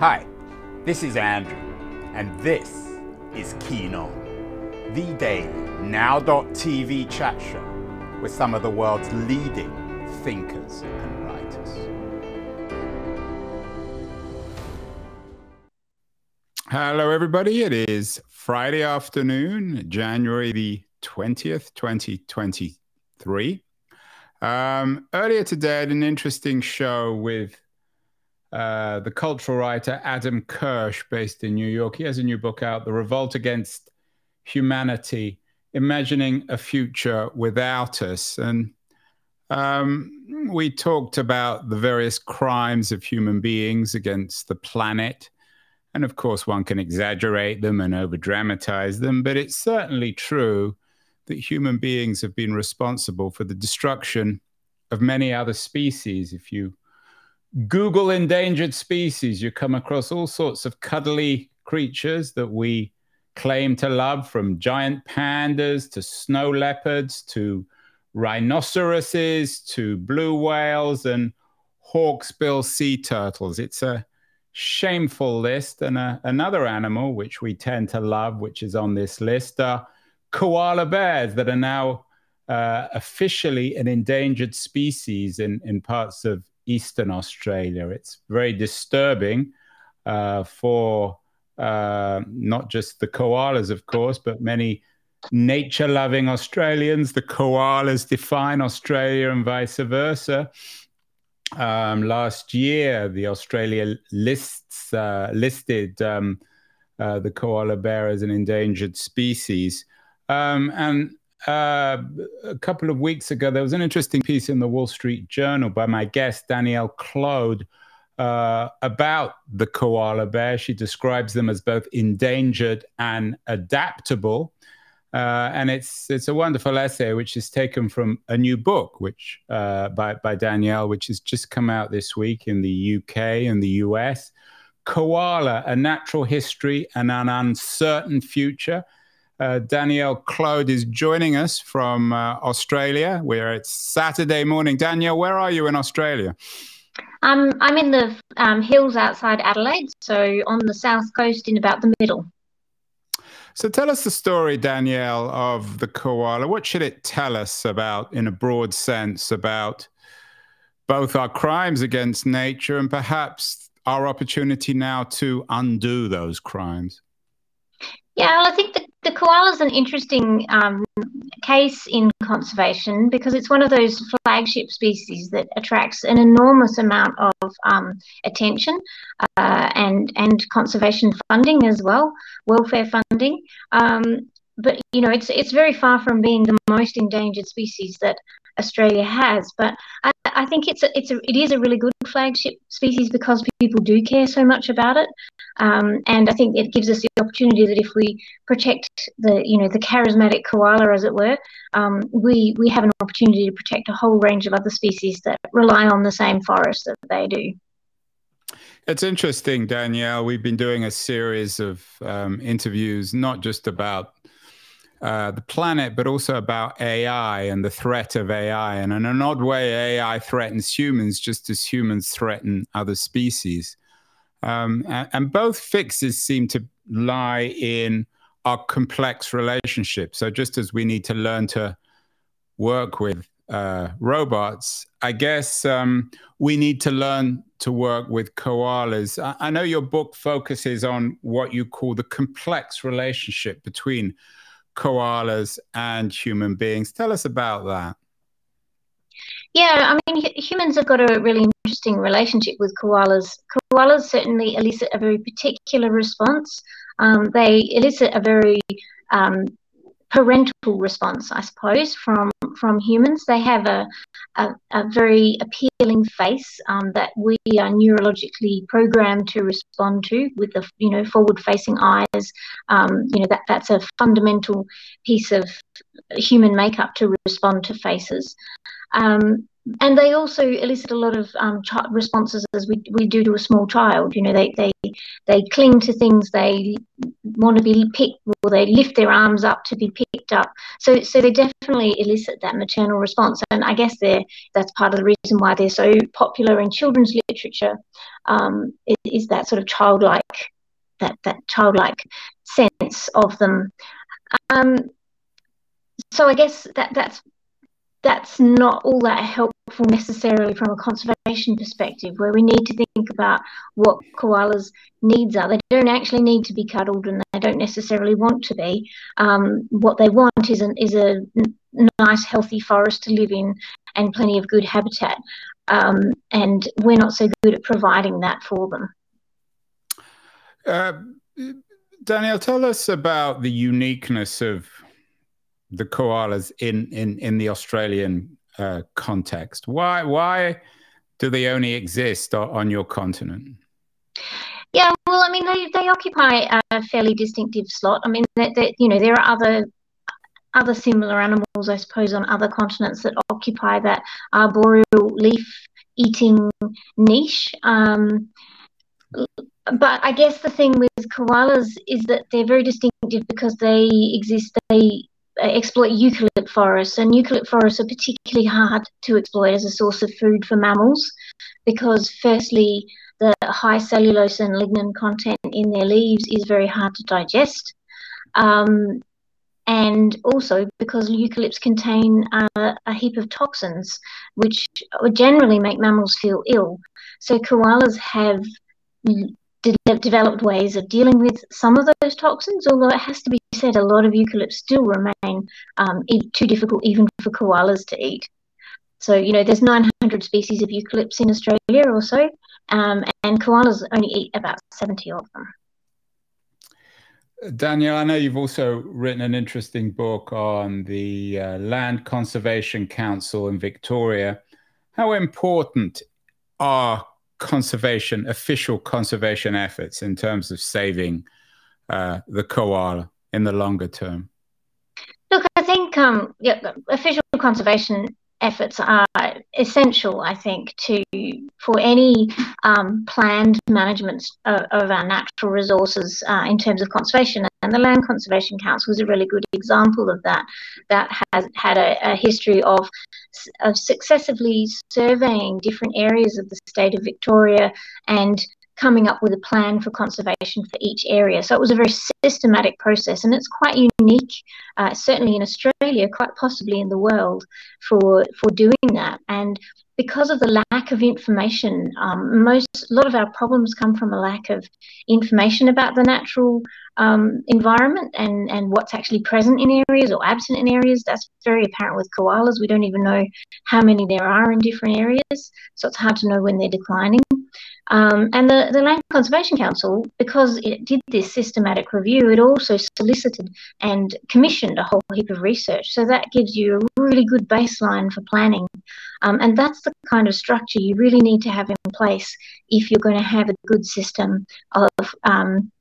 Hi, this is Andrew, and this is Keen On, the daily now.tv chat show with some of the world's leading thinkers and writers. Hello, everybody. It is Friday afternoon, January the 20th, 2023. Um, earlier today, I had an interesting show with uh, the cultural writer Adam Kirsch, based in New York. He has a new book out, The Revolt Against Humanity Imagining a Future Without Us. And um, we talked about the various crimes of human beings against the planet. And of course, one can exaggerate them and over dramatize them, but it's certainly true that human beings have been responsible for the destruction of many other species. If you Google endangered species, you come across all sorts of cuddly creatures that we claim to love, from giant pandas to snow leopards to rhinoceroses to blue whales and hawksbill sea turtles. It's a shameful list. And uh, another animal which we tend to love, which is on this list, are koala bears that are now uh, officially an endangered species in, in parts of eastern Australia. It's very disturbing uh, for uh, not just the koalas, of course, but many nature loving Australians. The koalas define Australia and vice versa. Um, last year, the Australia lists uh, listed um, uh, the koala bear as an endangered species. Um, and uh, a couple of weeks ago, there was an interesting piece in the Wall Street Journal by my guest, Danielle Clode, uh, about the koala bear. She describes them as both endangered and adaptable. Uh, and it's it's a wonderful essay, which is taken from a new book, which uh, by by Danielle, which has just come out this week in the UK and the US. Koala: A Natural History and an Uncertain Future. Uh, Danielle Clode is joining us from uh, Australia, where it's Saturday morning. Danielle, where are you in Australia? Um, I'm in the um, hills outside Adelaide, so on the south coast in about the middle. So tell us the story, Danielle, of the koala. What should it tell us about, in a broad sense, about both our crimes against nature and perhaps our opportunity now to undo those crimes? Yeah, well, I think the, the koala is an interesting um, case in conservation because it's one of those flagship species that attracts an enormous amount of um, attention uh, and and conservation funding as well, welfare funding. Um, but you know, it's it's very far from being the most endangered species that Australia has. But I, I think it's a, it's a, it is a really good flagship species because people do care so much about it. Um, and I think it gives us the opportunity that if we protect the, you know, the charismatic koala, as it were, um, we we have an opportunity to protect a whole range of other species that rely on the same forest that they do. It's interesting, Danielle. We've been doing a series of um, interviews, not just about uh, the planet, but also about AI and the threat of AI. And in an odd way, AI threatens humans just as humans threaten other species. Um, and, and, both fixes seem to lie in our complex relationships. So, just as we need to learn to work with uh, robots, I guess um, we need to learn to work with koalas. I, I know your book focuses on what you call the complex relationship between koalas and human beings. Tell us about that. Yeah, I mean, humans have got a really interesting relationship with koalas. Koalas certainly elicit a very particular response. Um, they elicit a very um, parental response, I suppose, from from humans. They have a a, a very appealing face um, that we are neurologically programmed to respond to with the you know forward facing eyes. Um, you know that that's a fundamental piece of human makeup to respond to faces. Um, and they also elicit a lot of um, responses as we, we do to a small child. You know, they, they they cling to things, they want to be picked, or they lift their arms up to be picked up. So so they definitely elicit that maternal response, and I guess they that's part of the reason why they're so popular in children's literature. Um, is, is that sort of childlike that that childlike sense of them. Um, so I guess that that's that's not all that helpful necessarily from a conservation perspective, where we need to think about what koalas' needs are. They don't actually need to be cuddled, and they don't necessarily want to be. Um, what they want is an, is a nice, healthy forest to live in and plenty of good habitat. Um, and we're not so good at providing that for them. Uh, Danielle, tell us about the uniqueness of the koalas in in in the Australian uh, context. Why why do they only exist on your continent? Yeah, well, I mean, they, they occupy a fairly distinctive slot. I mean, that, that you know there are other other similar animals, I suppose, on other continents that occupy that arboreal leaf eating niche. Um, but I guess the thing with koalas is that they're very distinctive because they exist. They exploit eucalypt forests, and eucalypt forests are particularly hard to exploit as a source of food for mammals because, firstly, the high cellulose and lignin content in their leaves is very hard to digest. Um, and also because eucalypts contain uh, a heap of toxins, which generally make mammals feel ill. So koalas have de- developed ways of dealing with some of those toxins, although it has to be said a lot of eucalypts still remain um, too difficult even for koalas to eat. So, you know, there's 900 species of eucalypts in Australia or so, um, and koalas only eat about 70 of them. Danielle, I know you've also written an interesting book on the uh, Land Conservation Council in Victoria. How important are conservation, official conservation efforts in terms of saving uh, the koala in the longer term? Look, I think um, yeah, official conservation efforts are essential, I think, to for any um, planned management of, of, our natural resources uh, in terms of conservation. And the Land Conservation Council is a really good example of that. That has had a, a history of of successively surveying different areas of the state of Victoria and coming up with a plan for conservation for each area. So it was a very systematic process, and it's quite unique, uh, certainly in Australia, quite possibly in the world, for for doing that. And because of the lack of information, um, most a lot of our problems come from a lack of information about the natural um, environment and and what's actually present in areas or absent in areas. That's very apparent with koalas. We don't even know how many there are in different areas, so it's hard to know when they're declining. Um, and the, the Land Conservation Council, because it did this systematic review, it also solicited and commissioned a whole heap of research. So that gives you a really good baseline for planning. Um, and that's the kind of structure you really need to have in place if you're going to have a good system of um,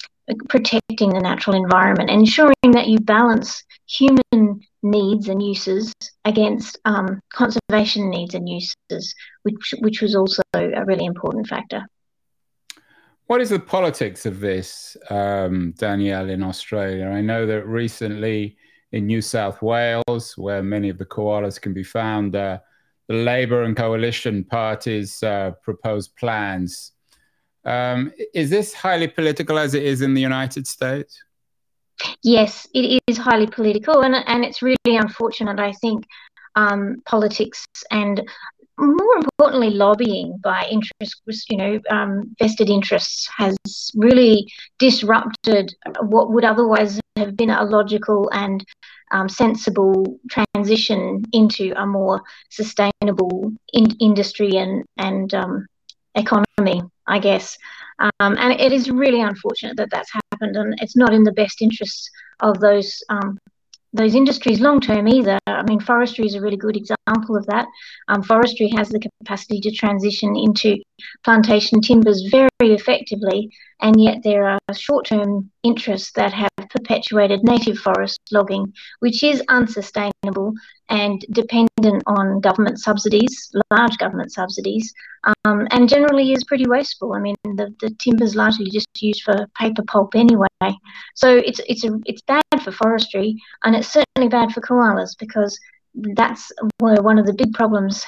protecting the natural environment, ensuring that you balance human needs and uses against um, conservation needs and uses, which which was also a really important factor. What is the politics of this, um, Danielle, in Australia? I know that recently in New South Wales, where many of the koalas can be found, uh, the Labor and coalition parties uh, proposed plans. Um, is this highly political as it is in the United States? Yes, it is highly political, and and it's really unfortunate. I think um, politics and more importantly, lobbying by interest, you know, um, vested interests has really disrupted what would otherwise have been a logical and um, sensible transition into a more sustainable in- industry and and um, economy, I guess. Um, and it is really unfortunate that that's happened, and it's not in the best interests of those um, those industries long term either. I mean, forestry is a really good example of that. Um, forestry has the capacity to transition into plantation timbers very effectively, and yet there are short-term interests that have perpetuated native forest logging, which is unsustainable and dependent on government subsidies, large government subsidies, um, and generally is pretty wasteful. I mean, the, the timber is largely just used for paper pulp anyway. So it's it's a, it's bad for forestry, and it's certainly bad for koalas because that's where one of the big problems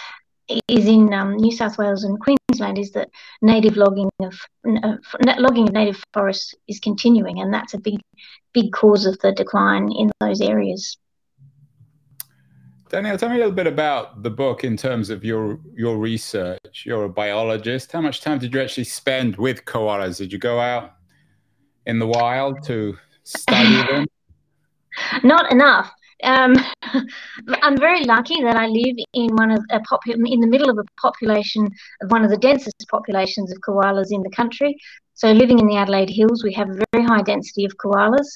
is in um, New South Wales and Queensland is that native logging of uh, logging of native forests is continuing, and that's a big big cause of the decline in those areas. Danielle, tell me a little bit about the book in terms of your your research. You're a biologist. How much time did you actually spend with koalas? Did you go out in the wild to study them? Not enough. Um, I'm very lucky that I live in one of a popu- in the middle of a population of one of the densest populations of koalas in the country. So living in the Adelaide Hills, we have a very high density of koalas,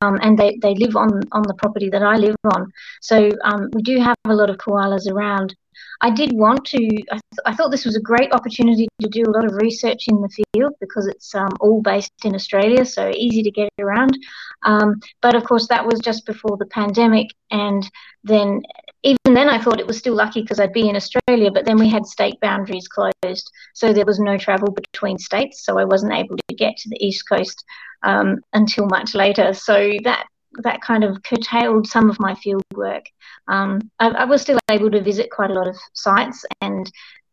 um, and they, they live on, on the property that I live on. So um, we do have a lot of koalas around. I did want to, I, th- I, thought this was a great opportunity to do a lot of research in the field because it's um, all based in Australia, so easy to get around. Um, but of course, that was just before the pandemic. And then, even then, I thought it was still lucky because I'd be in Australia, but then we had state boundaries closed. So there was no travel between states. So I wasn't able to get to the East Coast um, until much later. So that that kind of curtailed some of my field work. Um, I, I, was still able to visit quite a lot of sites and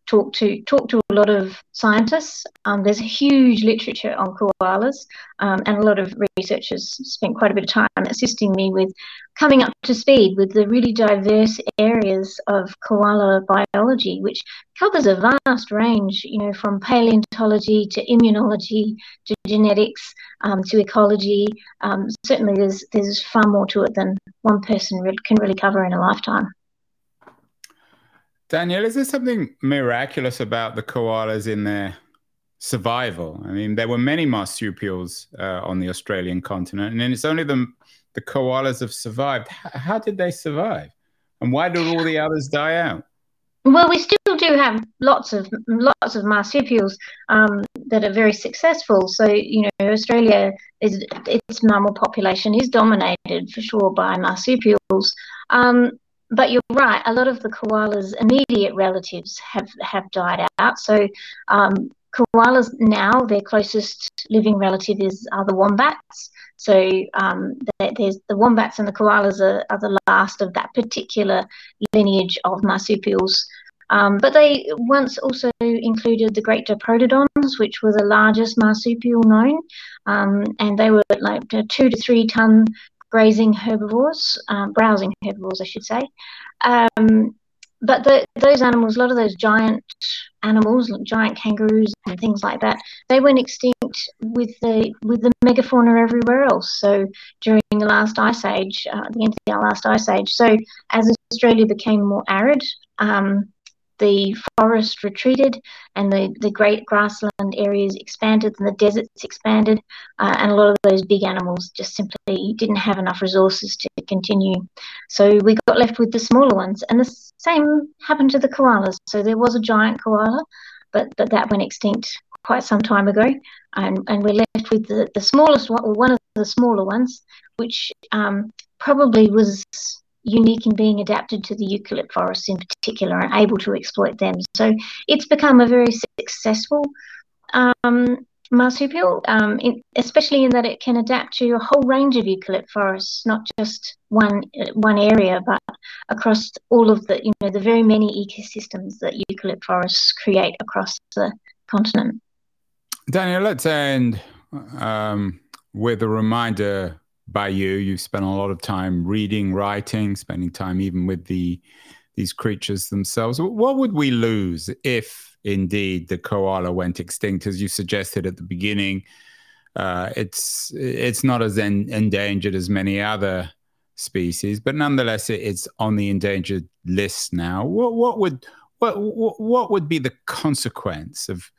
talk to talk to a lot of scientists. Um, there's a huge literature on koalas, um, and a lot of researchers spent quite a bit of time assisting me with coming up to speed with the really diverse areas of koala biology, which covers a vast range, you know, from paleontology to immunology to genetics um, to ecology. Um, certainly, there's there's far more to it than one person can really cover in a lifetime. Danielle, is there something miraculous about the koalas in their survival? I mean, there were many marsupials uh, on the Australian continent, and it's only the, the koalas have survived. H- how did they survive? And why did all the others die out? Well, we still do have lots of lots of marsupials um, that are very successful. So you know, Australia is its mammal population is dominated for sure by marsupials. Um, but you're right. A lot of the koalas' immediate relatives have have died out. So um, koalas now, their closest living relative is are the wombats. So um, there's the wombats and the koalas are, are, the last of that particular lineage of marsupials. Um, but they once also included the great diprotodons, which were the largest marsupial known, um, and they were like two to three ton grazing herbivores, um, browsing herbivores, I should say. Um, but the, those animals, a lot of those giant animals, like giant kangaroos and things like that, they went extinct with the with the megafauna everywhere else. So during the last ice age, uh, the end of the last ice age. So as Australia became more arid, um, the forest retreated and the, the great grassland areas expanded and the deserts expanded uh, and a lot of those big animals just simply didn't have enough resources to continue. So we got left with the smaller ones and the same happened to the koalas. So there was a giant koala but, but that went extinct quite some time ago and, and we're left with the, the smallest one or one of the smaller ones which um, probably was unique in being adapted to the eucalypt forests in particular and able to exploit them. So it's become a very successful um, marsupial, um, in, especially in that it can adapt to a whole range of eucalypt forests, not just one one area, but across all of the you know the very many ecosystems that eucalypt forests create across the continent. Daniel, let's end um, with a reminder by you. You've spent a lot of time reading, writing, spending time even with the these creatures themselves. What would we lose if indeed the koala went extinct, as you suggested at the beginning? Uh, it's it's not as en- endangered as many other species, but nonetheless, it's on the endangered list now. What what would what what would be the consequence of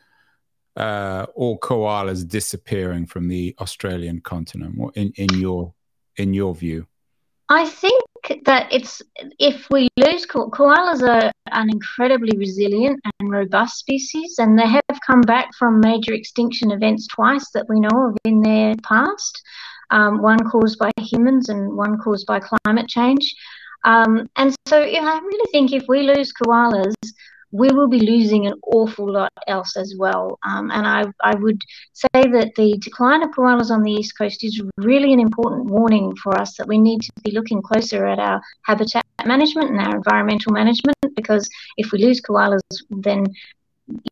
uh, all koalas disappearing from the Australian continent? In, in your in your view? I think that it's if we lose ko- koalas are an incredibly resilient and robust species, and they have come back from major extinction events twice that we know of in their past. Um, one caused by humans and one caused by climate change. Um, and so, I really think if we lose koalas, we will be losing an awful lot else as well. Um, and I, I would say that the decline of koalas on the east coast is really an important warning for us that we need to be looking closer at our habitat management and our environmental management because if we lose koalas, then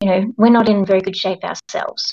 you know we're not in very good shape ourselves.